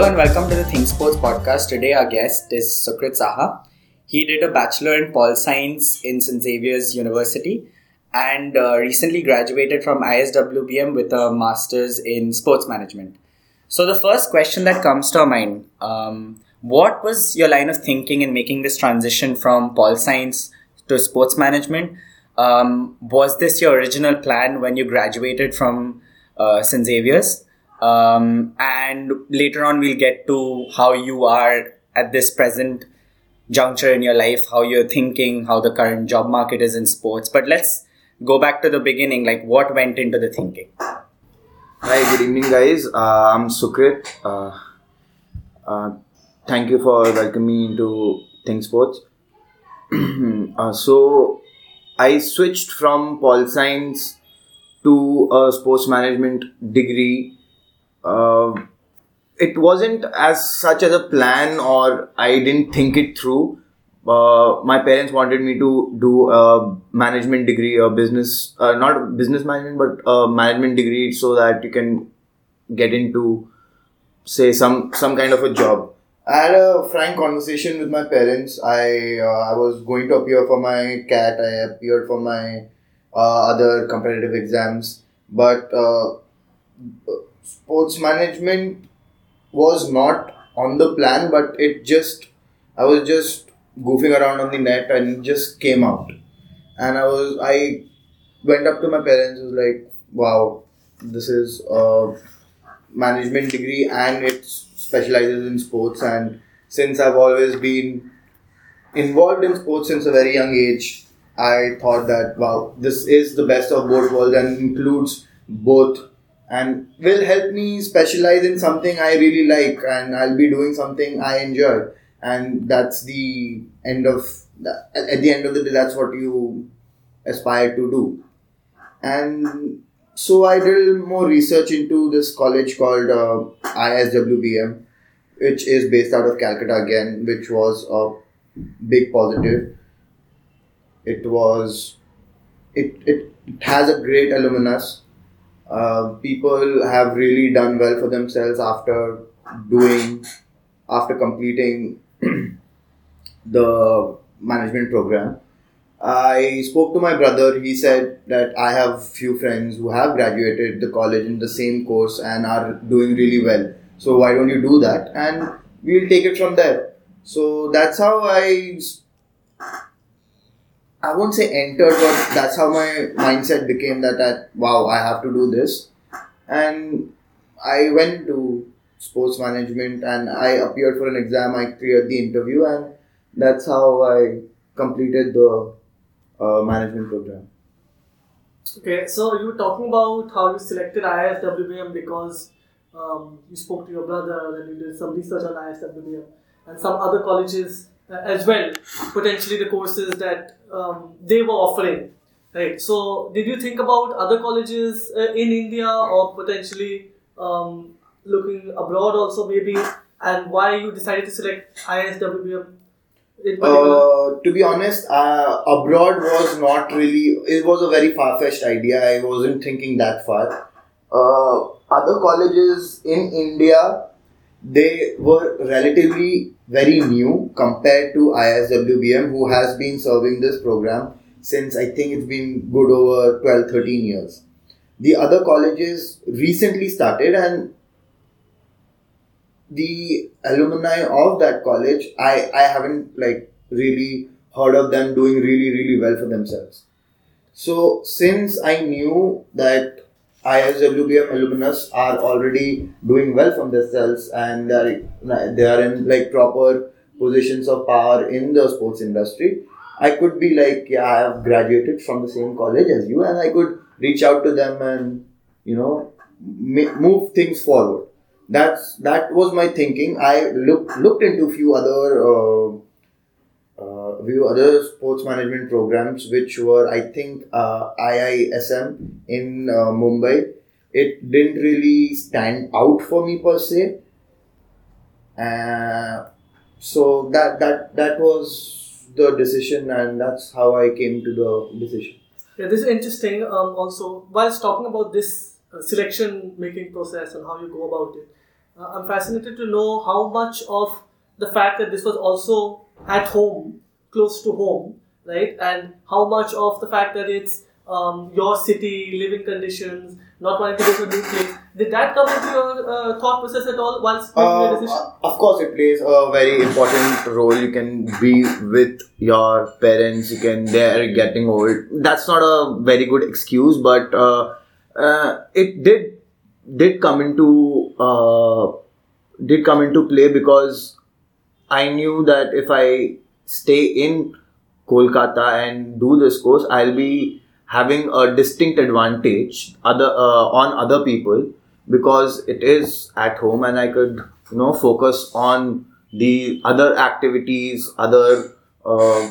Hello and welcome to the Think Sports podcast. Today our guest is Sukrit Saha. He did a bachelor in pol science in St Xavier's University and uh, recently graduated from ISWBM with a master's in sports management. So the first question that comes to mind, um, what was your line of thinking in making this transition from pol science to sports management? Um, was this your original plan when you graduated from uh, St Xavier's? Um, and later on, we'll get to how you are at this present juncture in your life, how you're thinking, how the current job market is in sports. But let's go back to the beginning like, what went into the thinking? Hi, good evening, guys. Uh, I'm Sukrit. Uh, uh, thank you for welcoming me into Think Sports. uh, so, I switched from pol science to a sports management degree uh, it wasn't as such as a plan or I didn't think it through. Uh, my parents wanted me to do a management degree, a business, uh, not business management, but a management degree so that you can get into, say, some, some kind of a job. I had a frank conversation with my parents. I, uh, I was going to appear for my CAT, I appeared for my uh, other competitive exams, but uh, sports management was not on the plan, but it just I was just goofing around on the net and just came out. And I was I went up to my parents was like, wow, this is a management degree and it specializes in sports and since I've always been involved in sports since a very young age, I thought that wow, this is the best of both worlds and includes both and will help me specialize in something I really like and I'll be doing something I enjoy. And that's the end of the, at the end of the day that's what you aspire to do. And so I did more research into this college called uh, ISWBM which is based out of Calcutta again which was a big positive. It was it, it, has a great alumnus uh, people have really done well for themselves after doing after completing the management program. I spoke to my brother. He said that i have few friends who have graduated the college in the same course and are doing really well. So why don't you do that? And we'll take it from there. So that's how i I won't say entered, but that's how my mindset became that, that wow, I have to do this. And I went to sports management and I appeared for an exam, I cleared the interview, and that's how I completed the uh, management program. Okay, so you were talking about how you selected ISWBM because um, you spoke to your brother and you did some research on ISWBM and some other colleges uh, as well, potentially the courses that um, they were offering. Right. So, did you think about other colleges uh, in India or potentially um, looking abroad also maybe, and why you decided to select ISWBM? Uh, to be honest, uh, abroad was not really. It was a very far fetched idea. I wasn't thinking that far. Uh, other colleges in India, they were relatively very new compared to ISWBM, who has been serving this program since I think it's been good over 12 13 years. The other colleges recently started, and the alumni of that college, I, I haven't like really heard of them doing really, really well for themselves. So, since I knew that ISWBM alumnus are already doing well from themselves and they are, they are in like proper positions of power in the sports industry. I could be like, yeah, I have graduated from the same college as you, and I could reach out to them and you know move things forward. That's that was my thinking. I looked looked into a few other uh, uh, few other sports management programs, which were I think uh, IISM in uh, Mumbai. It didn't really stand out for me per se. Uh, so that that that was the decision, and that's how I came to the decision. Yeah, this is interesting. Um, also, whilst talking about this uh, selection making process and how you go about it, uh, I'm fascinated to know how much of the fact that this was also at home, close to home, right, and how much of the fact that it's um, your city, living conditions, not wanting to go to a new place. Did that come into your uh, thought process at all once making Uh, a decision? of course, it plays a very important role. You can be with your parents. You can they're getting old. That's not a very good excuse, but uh, uh, it did did come into uh, did come into play because I knew that if I stay in Kolkata and do this course, I'll be having a distinct advantage other uh, on other people because it is at home and I could you know focus on the other activities, other uh,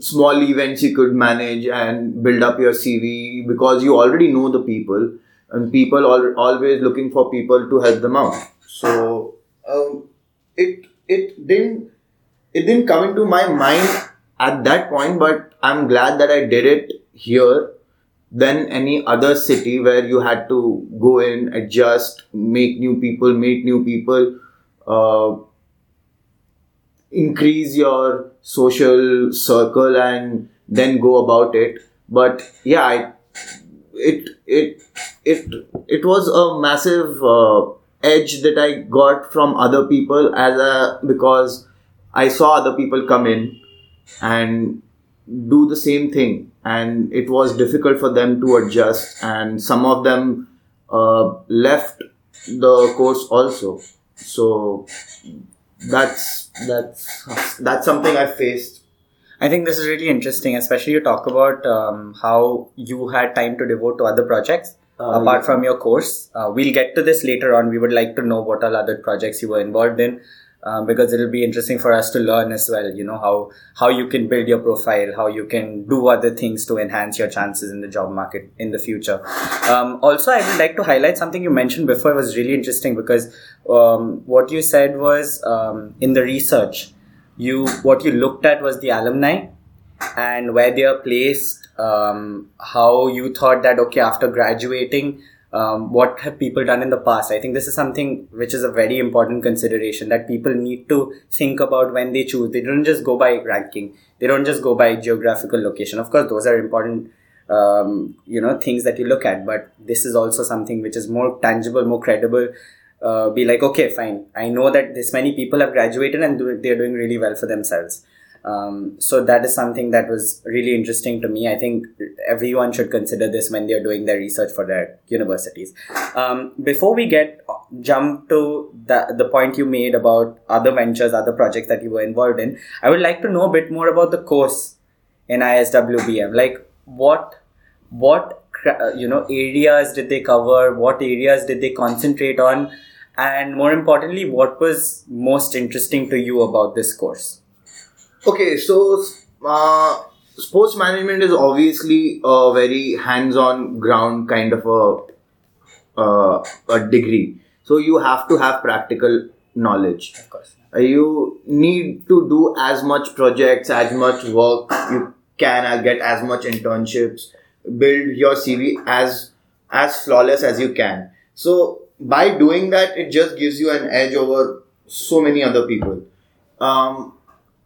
small events you could manage and build up your CV because you already know the people and people are always looking for people to help them out. So um, it it didn't it didn't come into my mind at that point, but I'm glad that I did it here than any other city where you had to go in, adjust, make new people, meet new people, uh, increase your social circle, and then go about it. But yeah, I, it it it it was a massive uh, edge that I got from other people as a because I saw other people come in and do the same thing. And it was difficult for them to adjust. And some of them uh, left the course also. So that's that's that's something i faced. I think this is really interesting, especially you talk about um, how you had time to devote to other projects apart yeah. from your course. Uh, we'll get to this later on. We would like to know what all other projects you were involved in. Um, because it'll be interesting for us to learn as well, you know, how, how you can build your profile, how you can do other things to enhance your chances in the job market in the future. Um, also, I would like to highlight something you mentioned before it was really interesting because um, what you said was um, in the research, you what you looked at was the alumni and where they are placed um, how you thought that okay after graduating um, what have people done in the past? I think this is something which is a very important consideration that people need to think about when they choose. They don't just go by ranking. They don't just go by geographical location. Of course those are important um, you know things that you look at but this is also something which is more tangible more credible. Uh, be like okay fine. I know that this many people have graduated and do, they're doing really well for themselves um, so that is something that was really interesting to me. I think everyone should consider this when they're doing their research for their universities. Um, before we get jump to the, the point you made about other ventures other projects that you were involved in i would like to know a bit more about the course in iswbm like what what uh, you know areas did they cover? What areas did they concentrate on? And more importantly what was most interesting to you about this course Okay, so uh, sports management is obviously a very hands-on ground kind of a uh, a degree. So you have to have practical knowledge. of course Uh, you need to do as much projects, as much work you can, uh, get as much internships, build your CV as as flawless as you can. So by doing that, it just gives you an edge over so many other people. Um,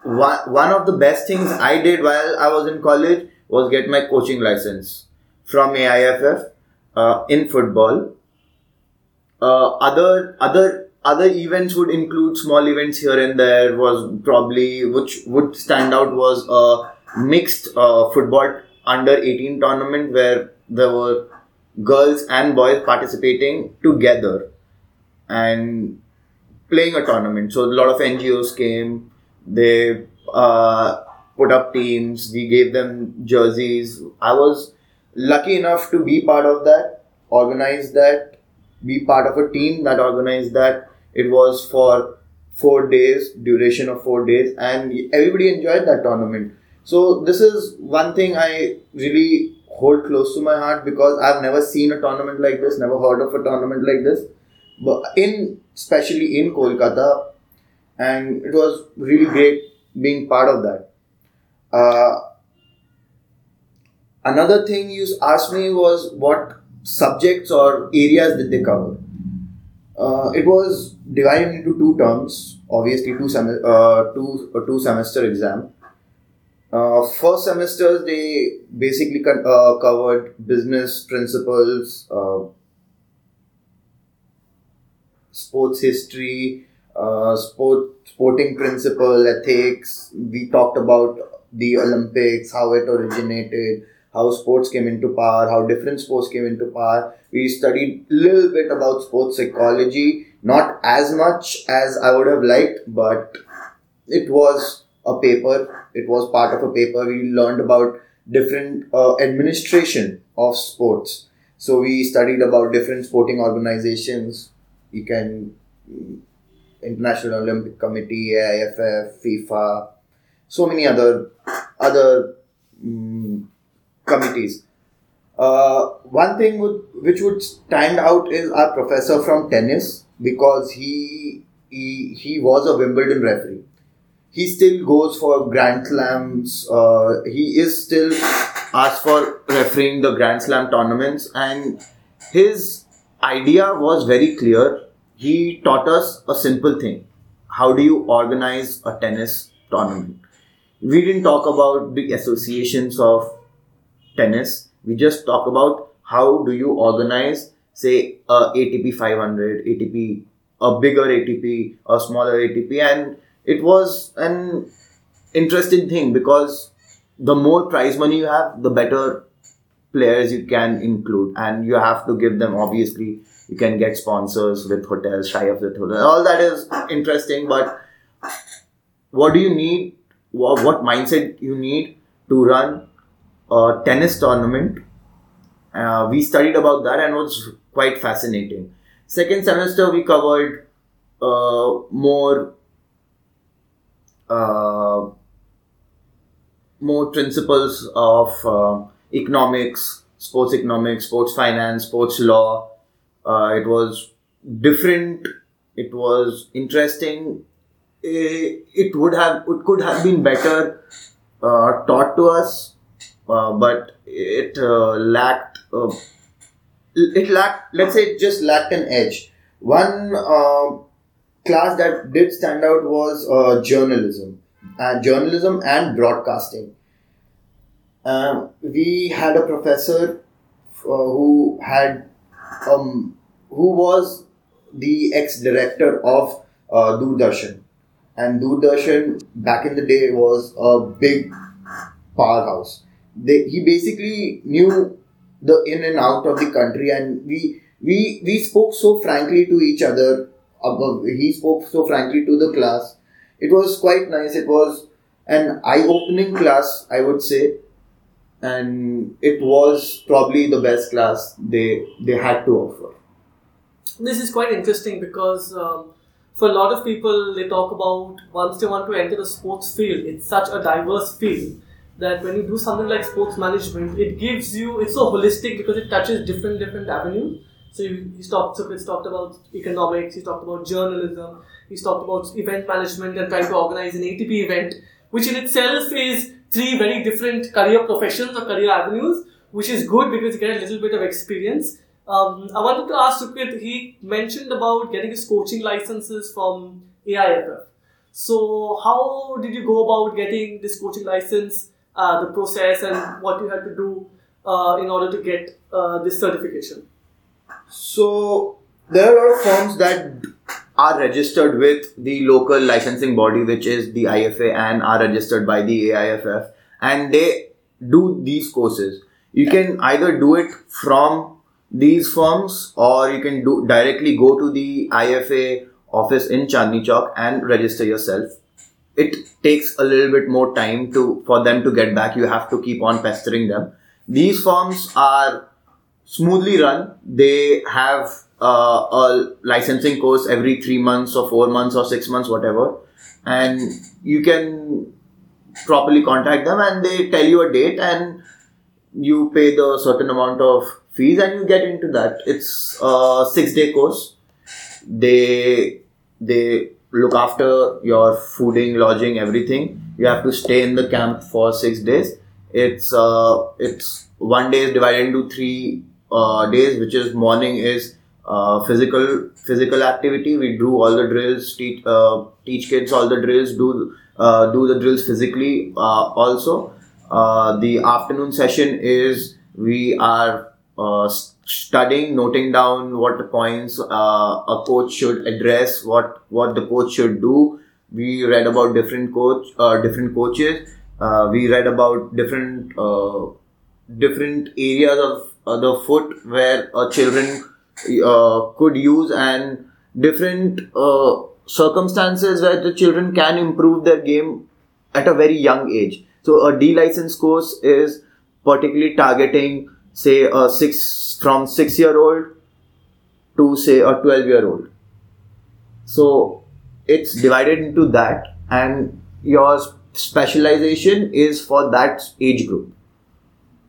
one, one of the best things I did while I was in college was get my coaching license from AIFF uh, in football. Uh, other other other events would include small events here and there. Was probably which would stand out was a mixed uh, football under 18 tournament where there were girls and boys participating together and playing a tournament. So a lot of NGOs came. They uh, put up teams. We gave them jerseys. I was lucky enough to be part of that, organize that, be part of a team that organized that. It was for four days, duration of four days, and everybody enjoyed that tournament. So this is one thing I really hold close to my heart because I've never seen a tournament like this, never heard of a tournament like this. But in especially in Kolkata, and it was really great being part of that. Uh, another thing you asked me was what subjects or areas did they cover? Uh, it was divided into two terms. Obviously, two sem- uh, two uh, two semester exam. Uh, first semesters they basically con- uh, covered business principles, uh, sports history, uh, sport sporting principle, ethics. We talked about the Olympics, how it originated, how sports came into power, how different sports came into power. We studied a little bit about sports psychology, not as much as I would have liked, but it was a paper. It was part of a paper. We learned about different uh, administration of sports. So we studied about different sporting organizations. You can International Olympic Committee, AIFF, FIFA, so many other other mm, committees. Uh, one thing would, which would stand out is our professor from tennis because he he he was a Wimbledon referee. He still goes for Grand Slams. Uh, he is still asked for refereeing the Grand Slam tournaments, and his idea was very clear. He taught us a simple thing: how do you organize a tennis tournament? We didn't talk about the associations of tennis. We just talk about how do you organize, say, a ATP 500, ATP, a bigger ATP, a smaller ATP, and it was an interesting thing because the more prize money you have, the better players you can include, and you have to give them obviously. You can get sponsors with hotels, shy of the hotel. All that is interesting, but what do you need? What, mindset you need to run a tennis tournament. Uh, we studied about that and it was quite fascinating. Second semester we covered uh, more uh, more principles of uh, economics, sports economics, sports finance, sports law. Uh, it was different. It was interesting. Eh, It would have, it could have been better uh, taught to us uh, but it uh, lacked uh, it lacked let's say it just lacked an edge one uh, class that did stand out was uh, journalism and journalism and broadcasting um, we had a professor uh, who had um, who was the ex-director of uh, Doordarshan. And Doordarshan back in the day was a big powerhouse. They, he basically knew the in and out of the country and we we we spoke so frankly to each other above he spoke so frankly to the class. It was quite nice. It was an eye-opening class i would say. And it was probably the best class they they had to offer This is quite interesting because um, for a lot of people, they talk about once they want to enter the sports field, it's such a diverse field that when you do something like sports management, it gives you, it's so holistic because it touches different, different avenues. So he's talked, so he's talked about economics, he's talked about journalism, he's talked about event management and trying to organize an ATP event, which in itself is three very different career professions or career avenues, which is good because you get a little bit of experience. Um, I wanted to ask Sukrit, he mentioned about getting his coaching licenses from AIFF. So, how did you go about getting this coaching license, uh, the process, and what you had to do uh, in order to get uh, this certification? So there are a lot of firms that are registered with the local licensing body, which is the IFA, and are registered by the AIFF, and they do these courses. You can either do it from these firms, or you can do directly go to the IFA office in Chandni Chowk and register yourself. It takes a little bit more time to for them to get back. You have to keep on pestering them. These firms are smoothly run. They have uh, a licensing course every three months or four months or six months, whatever, and you can properly contact them and they tell you a date and you pay the certain amount of fees and you get into that. It's a six day course. They they look after your fooding, lodging, everything. You have to stay in the camp for six days. It's uh it's one day is divided into three uh, days, which is morning is uh, physical physical activity. We do all the drills, teach uh, teach kids all the drills, do uh, do the drills physically uh, also. Uh, the afternoon session is we are uh, studying, noting down what the points uh, a coach should address, what what the coach should do. We read about different coach, uh, different coaches. Uh, we read about different uh, different areas of the foot where uh, children could use and different circumstances where the children can improve their game at a very young age. So a D license course is particularly targeting say a six from six year old to say a 12 year old. So it's divided into that and your specialization is for that age group.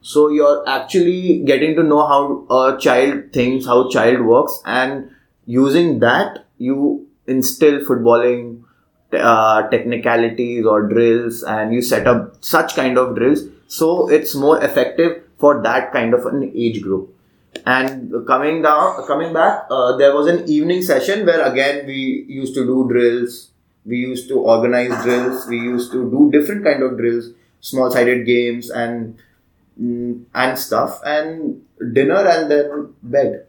So you're actually getting to know how a child thinks how child works and using that you instill footballing uh, technicalities or drills and you set up such kind of drills. So it's more effective for that kind of an age group. And coming down coming back uh, there was an evening session where again we used to do drills. We used to organize drills. We used to do different kind of drills small sided games and mm, and stuff and dinner and then bed.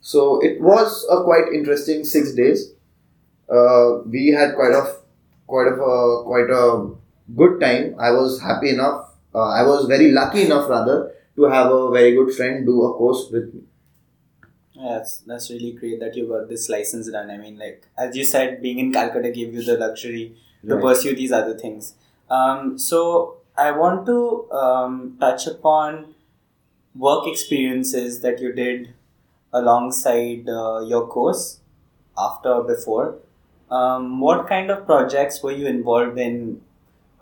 So it was a quite interesting six days. Uh, we had quite a quite of a quite a good time. I was happy enough uh, I was very lucky enough rather to have a very good friend do a course with me. Yeah, that's that's really great that you got this license done. I mean, like as you said, being in Calcutta gave you the luxury to Right. pursue these other things. Um, so I want to um, touch upon work experiences that you did alongside uh, your course, after or before. Um, what kind of projects were you involved in?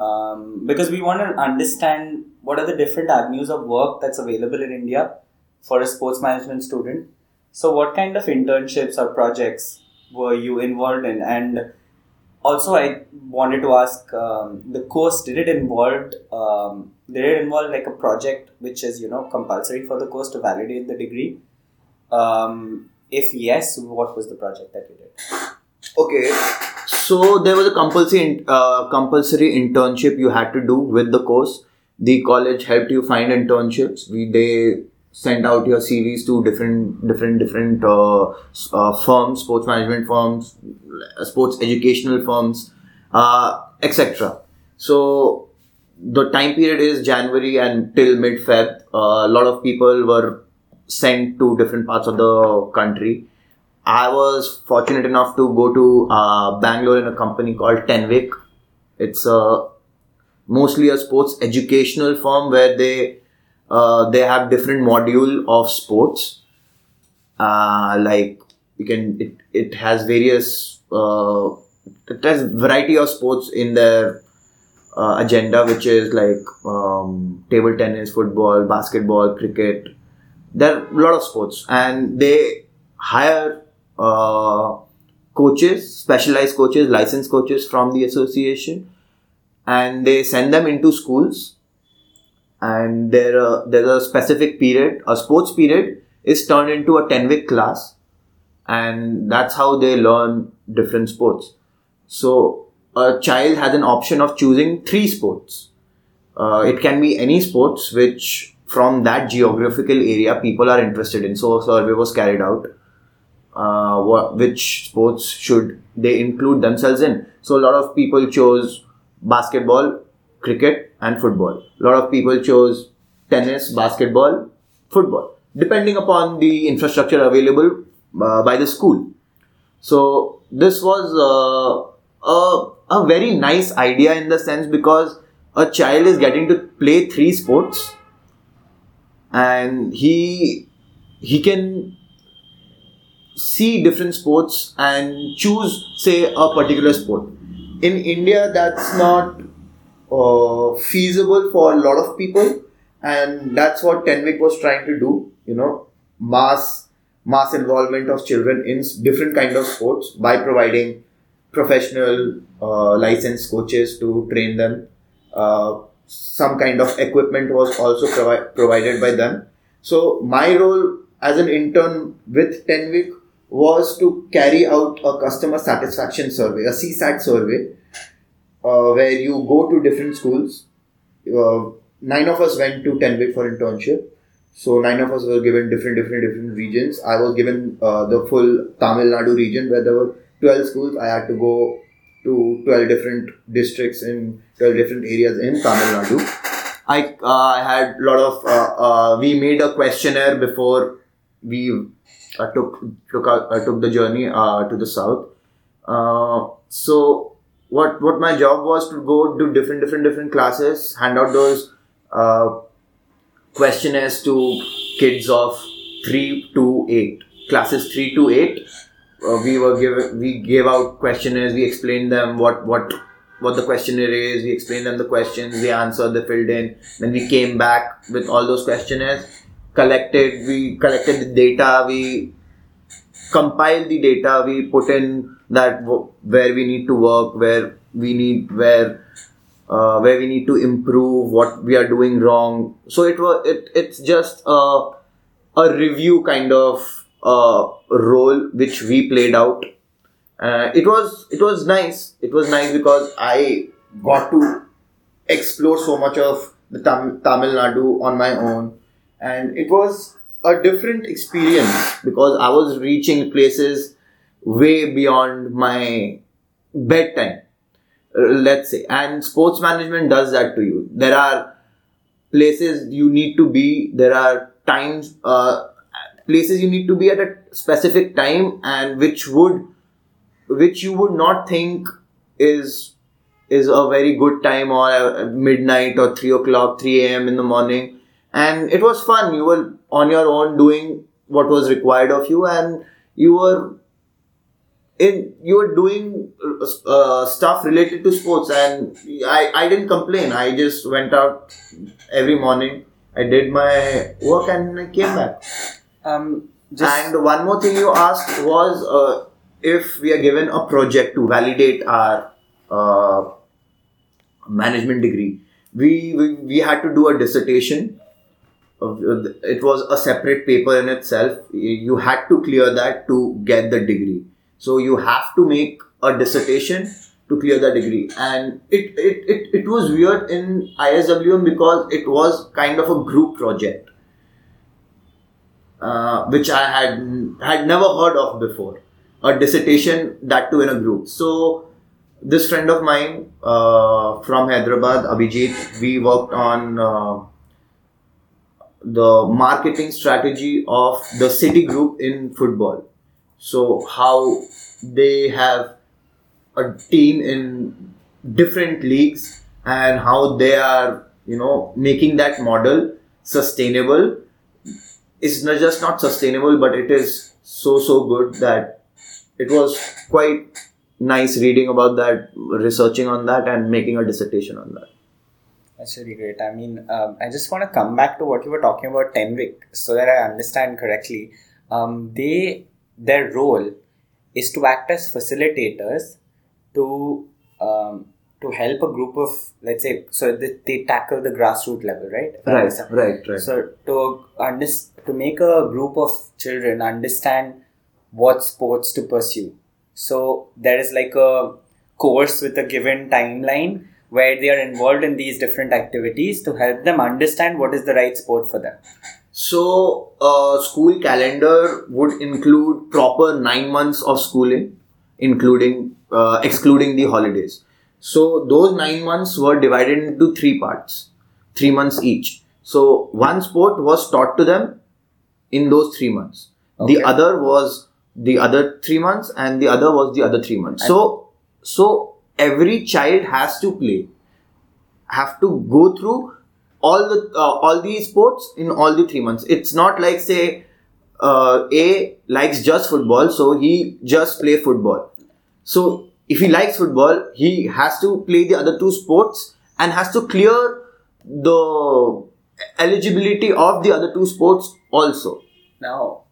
Um, because we want to understand what are the different avenues of work that's available in India for a sports management student. So, what kind of internships or projects were you involved in? And also, I wanted to ask um, the course did it involve um, did it involve like a project which is you know compulsory for the course to validate the degree? Um, if yes, what was the project that you did? Okay, so there was a compulsory uh, compulsory internship you had to do with the course. The college helped you find internships. We they sent out your CVs to different different different uh, uh, firms, sports management firms, uh, sports educational firms, uh, etc. So the time period is January and till mid Feb. Uh, a lot of people were sent to different parts of the country. I was fortunate enough to go to uh, Bangalore in a company called Tenvic. It's a mostly a sports educational firm where they uh, they have different module of sports. Uh, like you can it, it has various uh, it has variety of sports in their uh, agenda, which is like um, table tennis, football, basketball, cricket. There are a lot of sports, and they hire coaches, specialized coaches, licensed coaches from the association, and they send them into schools. And there, uh, there's a specific period, a sports period, is turned into a ten week class, and that's how they learn different sports. So a child has an option of choosing three sports. Uh, it can be any sports which from that geographical area people are interested in. So a survey was carried out. Uh, what, which sports should they include themselves in? So a lot of people chose basketball, cricket, and football. A lot of people chose tennis, basketball, football, depending upon the infrastructure available uh, by the school. So this was uh, a, a very nice idea in the sense because a child is getting to play three sports and he he can see different sports and choose say a particular sport. In india that's not uh, feasible for a lot of people and that's what tenvic was trying to do you know mass mass involvement of children in different kind of sports by providing professional uh, licensed coaches to train them. Uh, some kind of equipment was also provi- provided by them. So my role as an intern with Tenvic was to carry out a customer satisfaction survey, a CSAT survey, uh, where you go to different schools. Uh, nine of us went to Tenvic for internship. So nine of us were given different, different, different regions. I was given uh, the full Tamil Nadu region where there were 12 schools. I had to go to 12 different districts in 12 different areas in Tamil Nadu. I, uh, I had a lot of, uh, uh, we made a questionnaire before we uh, took, took, uh, took the journey uh, to the south. Uh, so what, what my job was to go do different, different, different classes, hand out those uh, questionnaires to kids of 3 to 8 classes 3 to 8 uh, we were given we gave out questionnaires we explained them what what what the questionnaire is we explained them the questions We answered they filled in. Then we came back with all those questionnaires collected we collected the data we compiled the data we put in that w- where we need to work where we need where uh, where we need to improve what we are doing wrong. So it was it, it's just a, a review kind of uh, role which we played out. Uh, it was it was nice. It was nice because i got to explore so much of the Tam- tamil nadu on my own and it was a different experience because i was reaching places way beyond my bedtime let's say. And sports management does that to you. There are places you need to be. There are times uh, places you need to be at a specific time and which would which you would not think is is a very good time or uh, midnight or 3 o'clock 3 a.m in the morning and it was fun. You were on your own doing what was required of you and you were in you were doing uh, stuff related to sports and I, I didn't complain. I just went out every morning. I did my work and i came back. Um, just and one more thing you asked was uh, if we are given a project to validate our uh, management degree we, we we had to do a dissertation it was a separate paper in itself. You had to clear that to get the degree. So you have to make a dissertation to clear the degree. And it, it, it, it was weird in iswm because it was kind of a group project uh, which i had had never heard of before. A dissertation that too in a group. So this friend of mine uh, from hyderabad abhijit we worked on uh, the marketing strategy of the city group in football. So how they have a team in different leagues and how they are you know making that model sustainable. Is not just not sustainable but it is so so good that it was quite nice reading about that researching on that and making a dissertation on that That's really great. I mean, um, I just want to come back to what you were talking about Tenvic, so that I understand correctly. Um, they their role is to act as facilitators to um, to help a group of let's say so they, they tackle the grassroots level, right? I right right So to under, to make a group of children understand what sports to pursue. So there is like a course with a given timeline where they are involved in these different activities to help them understand what is the right sport for them. So, uh, school calendar would include proper nine months of schooling, including uh, excluding the holidays. So, those nine months were divided into three parts, three months each. So, one sport was taught to them in those three months. The other was the other three months, and the other was the other three months. So, so every child has to play, have to go through all the uh, all these sports in all the three months. It's not like say uh, A likes just football, so he just play football. So if he likes football, he has to play the other two sports and has to clear the eligibility of the other two sports also. Now,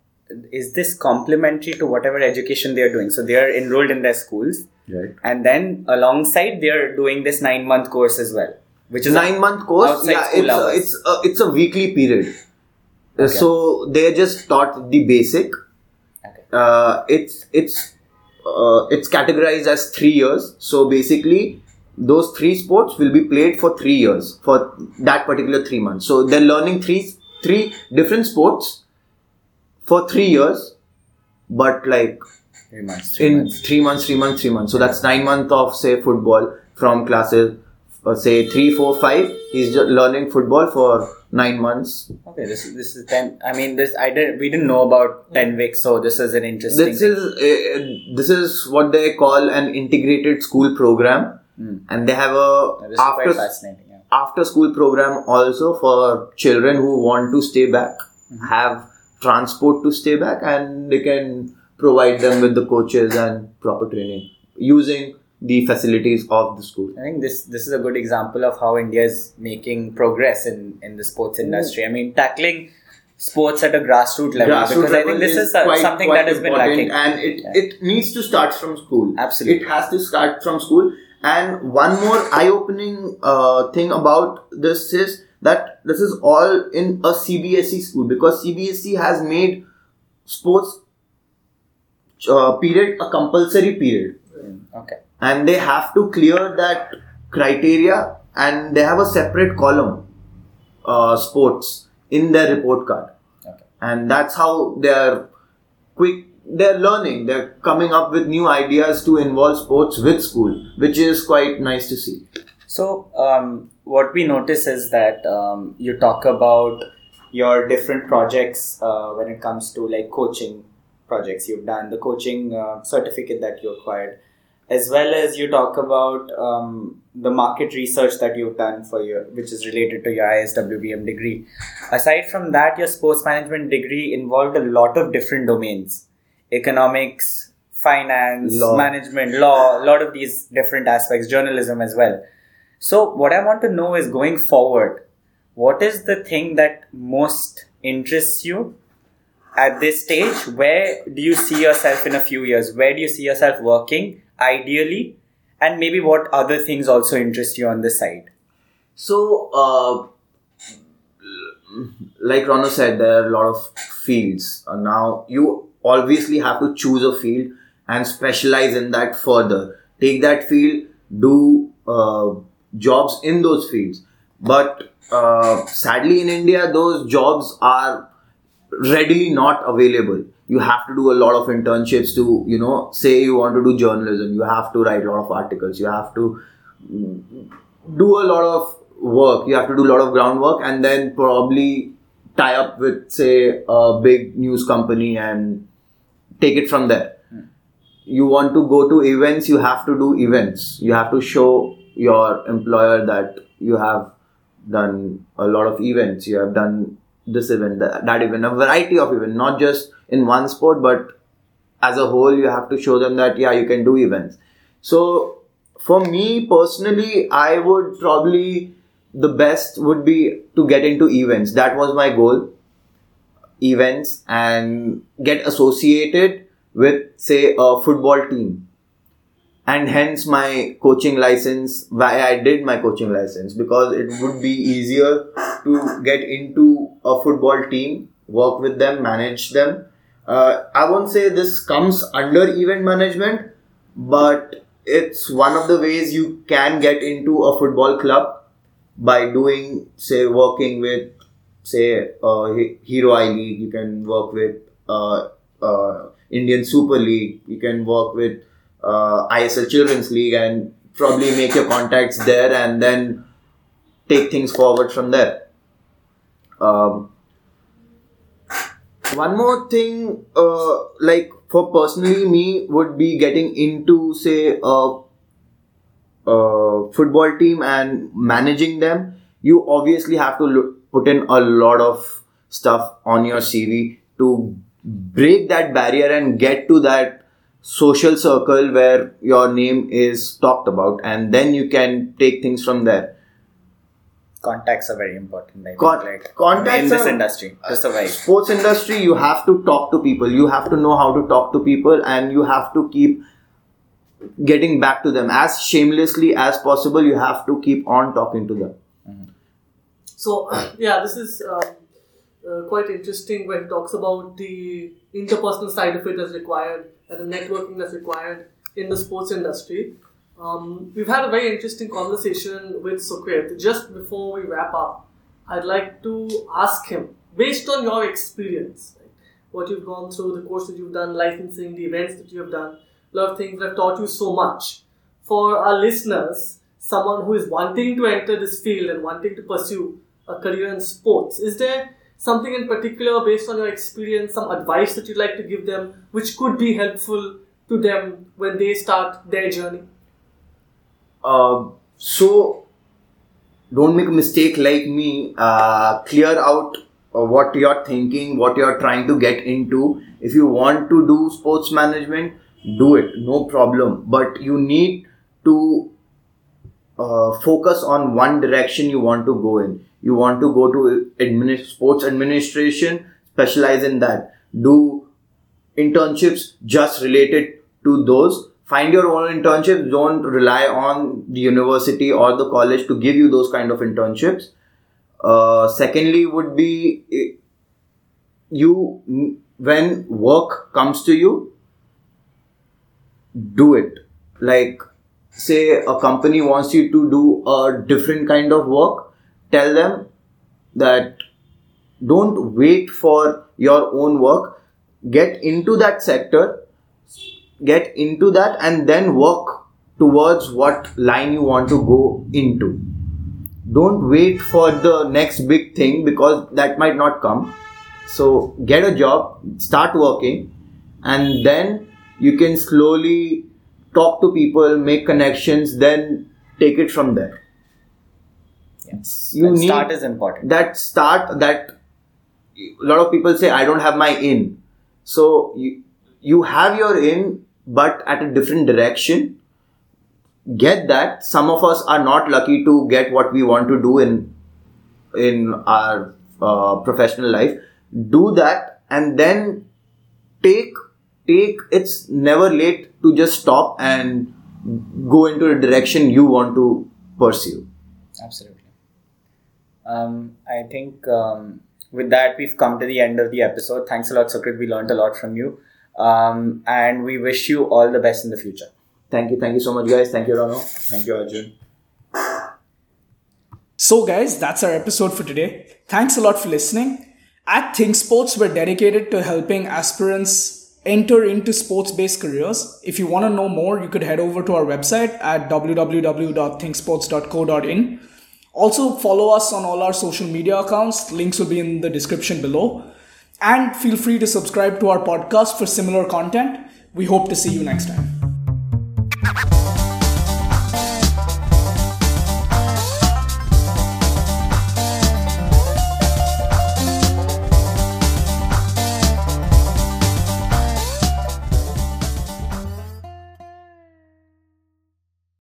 is this complementary to whatever education they are doing? So they are enrolled in their schools, Right. and then alongside they are doing this nine month course as well, which is Nine month course. Yeah, it's a, it's a, it's a weekly period. Uh, So they're just taught the basic. Okay. Uh, it's it's uh, it's categorized as three years. So basically, those three sports will be played for three years for that particular three months. So they're learning three three different sports for three years, but like Three months. Three in months. three months, three months, three months. So that's nine months of say football from classes, uh, say three, four, five. He's just learning football for nine months. Okay, this this is ten. I mean, this I didn't. We didn't know about ten weeks, so this is an interesting. This is uh, this is what they call an integrated school program, Hmm. and they have a This after. Yeah. after school program also for children who want to stay back, Mm-hmm. have transport to stay back, and they can provide them with the coaches and proper training using the facilities of the school. I think this this is a good example of how India is making progress in in the sports industry. I mean, tackling sports at a grassroots level because I think this is, quite- something quite that has been lacking. and it, Yeah. it needs to start from school. Absolutely. It has to start from school. And one more eye opening uh, thing about this is that this is all in a CBSE school because CBSE has made sports uh, period a compulsory period Okay. and they have to clear that criteria and they have a separate column uh, sports in their report card Okay. and that's how they're quick they're learning they're coming up with new ideas to involve sports with school which is quite nice to see So, um, what we notice is that um, you talk about your different projects uh, when it comes to like coaching projects you've done, the coaching uh, certificate that you acquired, as well as you talk about um, the market research that you've done for your, which is related to your ISWBM degree. Aside from that, your sports management degree involved a lot of different domains economics, finance, Law. management, law, a lot of these different aspects, journalism as well. So, what I want to know is going forward, what is the thing that most interests you at this stage? Where do you see yourself in a few years? Where do you see yourself working ideally? And maybe what other things also interest you on this side? so uh, like Rono said there are a lot of fields uh, now you obviously have to choose a field and specialize in that further take that field do uh, jobs in those fields. But uh, sadly in india those jobs are readily not available. You have to do a lot of internships to you know say you want to do journalism. You have to write a lot of articles. You have to do a lot of work. You have to do a lot of groundwork and then probably tie up with say a big news company and take it from there. You want to go to events you have to do events. You have to show your employer that you have done a lot of events you have done this event that, that event a variety of events not just in one sport but as a whole you have to show them that yeah you can do events. So for me personally i would probably the best would be to get into events. That was my goal. Events and get associated with say a football team and hence my coaching license why i did my coaching license because it would be easier to get into a football team work with them manage them. Uh, i won't say this comes under event management but it's one of the ways you can get into a football club by doing say working with say uh, hero i league. You can work with uh, uh, indian super league. You can work with uh, isl children's league and probably make your contacts there and then take things forward from there. Um, one more thing uh, like for personally me would be getting into say a uh, football team and managing them, you obviously have to look, put in a lot of stuff on your CV to break that barrier and get to that social circle where your name is talked about, and then you can take things from there. Contacts are very important. I Con- like, contacts in this are- industry to survive. Sports industry, you have to talk to people. You have to know how to talk to people, and you have to keep getting back to them as shamelessly as possible. You have to keep on talking to them. So yeah, this is um, uh, quite interesting when he talks about the interpersonal side of it that's required and the networking that's required in the sports industry. Um, we've had a very interesting conversation with Sukrit. Just before we wrap up, I'd like to ask him, based on your experience, right, what you've gone through, the course that you've done, licensing, the events that you have done, a lot of things that have taught you so much. For our listeners, someone who is wanting to enter this field and wanting to pursue a career in sports, is there something in particular based on your experience, some advice that you'd like to give them which could be helpful to them when they start their journey? Uh, so don't make a mistake like me. Uh, clear out uh, what you're thinking, what you're trying to get into. If you want to do sports management, do it, no problem. But you need to uh, focus on one direction you want to go in. You want to go to administ- sports administration, specialize in that. Do internships just related to those find your own internships don't rely on the university or the college to give you those kind of internships uh, secondly would be you when work comes to you do it like say a company wants you to do a different kind of work tell them that don't wait for your own work. Get into that sector get into that and then work towards what line you want to go into. Don't wait for the next big thing because that might not come. So get a job start working and then you can slowly talk to people make connections then take it from there. Yes. You that need- start is important. that start that a lot of people say i don't have my in. So you you have your in but at a different direction. Get that. Some of us are not lucky to get what we want to do in in our uh, professional life. Do that and then take take it's never late to just stop and go into the direction you want to pursue Absolutely. Um, I think um, with that, we've come to the end of the episode. Thanks a lot, Sukrit. We learned a lot from you. Um, and we wish you all the best in the future. thank you thank you so much guys thank you Rano thank you Arjun So, guys, that's our episode for today. Thanks a lot for listening. At Think Sports, we're dedicated to helping aspirants enter into sports based careers. If you want to know more, you could head over to our website at www.thinksports.co.in. Also, follow us on all our social media accounts. Links will be in the description below. And feel free to subscribe to our podcast for similar content. We hope to see you next time.